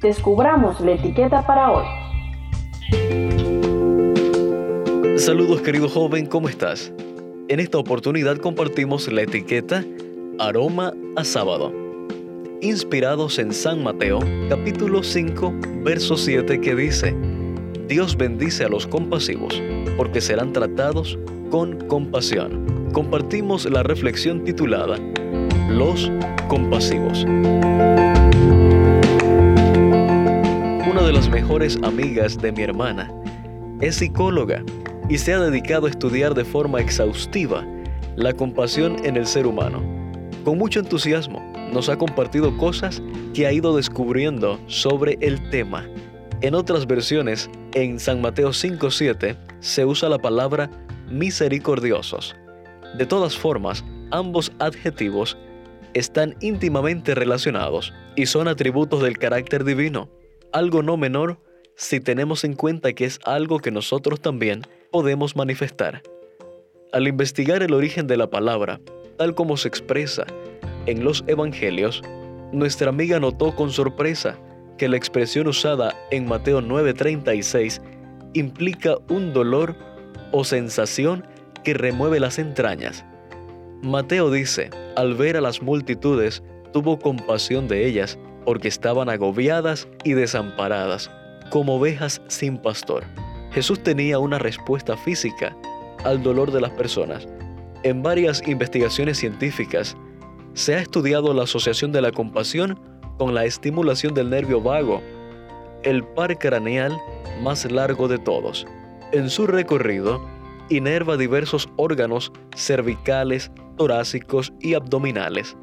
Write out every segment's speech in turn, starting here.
descubramos la etiqueta para hoy. Saludos querido joven, ¿cómo estás? En esta oportunidad compartimos la etiqueta Aroma a sábado, inspirados en San Mateo capítulo 5 verso 7 que dice, Dios bendice a los compasivos porque serán tratados con compasión. Compartimos la reflexión titulada Los compasivos. Una de las mejores amigas de mi hermana es psicóloga y se ha dedicado a estudiar de forma exhaustiva la compasión en el ser humano. Con mucho entusiasmo nos ha compartido cosas que ha ido descubriendo sobre el tema. En otras versiones, en San Mateo 5.7, se usa la palabra misericordiosos. De todas formas, ambos adjetivos están íntimamente relacionados y son atributos del carácter divino, algo no menor si tenemos en cuenta que es algo que nosotros también podemos manifestar. Al investigar el origen de la palabra, tal como se expresa en los Evangelios, nuestra amiga notó con sorpresa que la expresión usada en Mateo 9:36 implica un dolor o sensación que remueve las entrañas. Mateo dice, al ver a las multitudes, tuvo compasión de ellas porque estaban agobiadas y desamparadas, como ovejas sin pastor. Jesús tenía una respuesta física al dolor de las personas. En varias investigaciones científicas se ha estudiado la asociación de la compasión con la estimulación del nervio vago, el par craneal más largo de todos. En su recorrido, inerva diversos órganos cervicales, torácicos y abdominales.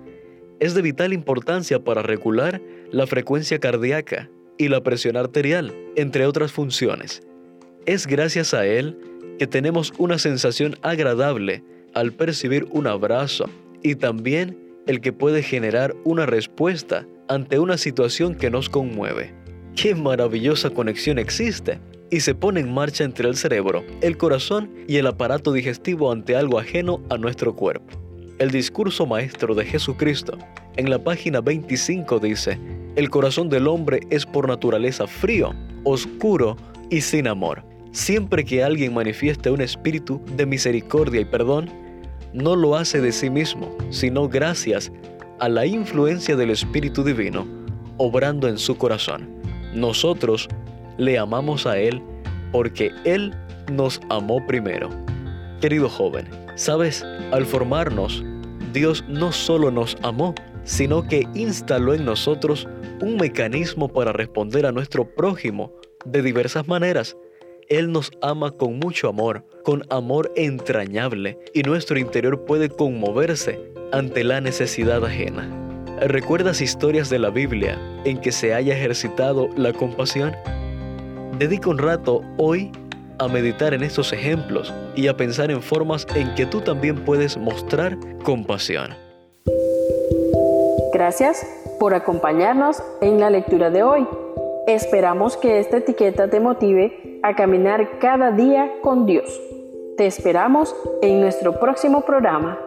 Es de vital importancia para regular la frecuencia cardíaca y la presión arterial, entre otras funciones. Es gracias a él que tenemos una sensación agradable al percibir un abrazo y también el que puede generar una respuesta ante una situación que nos conmueve. ¡Qué maravillosa conexión existe! Y se pone en marcha entre el cerebro, el corazón y el aparato digestivo ante algo ajeno a nuestro cuerpo. El discurso maestro de Jesucristo en la página 25 dice, el corazón del hombre es por naturaleza frío, oscuro y sin amor. Siempre que alguien manifieste un espíritu de misericordia y perdón, no lo hace de sí mismo, sino gracias a la influencia del Espíritu Divino obrando en su corazón. Nosotros le amamos a Él porque Él nos amó primero. Querido joven, sabes, al formarnos, Dios no solo nos amó, sino que instaló en nosotros un mecanismo para responder a nuestro prójimo de diversas maneras. Él nos ama con mucho amor, con amor entrañable, y nuestro interior puede conmoverse ante la necesidad ajena. ¿Recuerdas historias de la Biblia en que se haya ejercitado la compasión? Dedica un rato hoy a meditar en estos ejemplos y a pensar en formas en que tú también puedes mostrar compasión. Gracias por acompañarnos en la lectura de hoy. Esperamos que esta etiqueta te motive a caminar cada día con Dios. Te esperamos en nuestro próximo programa.